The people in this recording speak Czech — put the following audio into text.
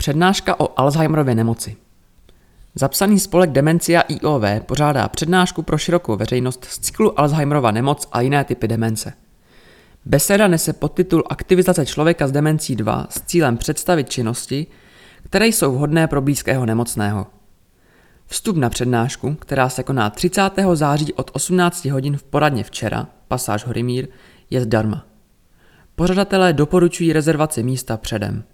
Přednáška o Alzheimerově nemoci. Zapsaný spolek Demencia IOV pořádá přednášku pro širokou veřejnost z cyklu Alzheimerova nemoc a jiné typy demence. Beseda nese podtitul Aktivizace člověka s demencí 2 s cílem představit činnosti, které jsou vhodné pro blízkého nemocného. Vstup na přednášku, která se koná 30. září od 18 hodin v poradně včera, pasáž Horimír, je zdarma. Pořadatelé doporučují rezervaci místa předem.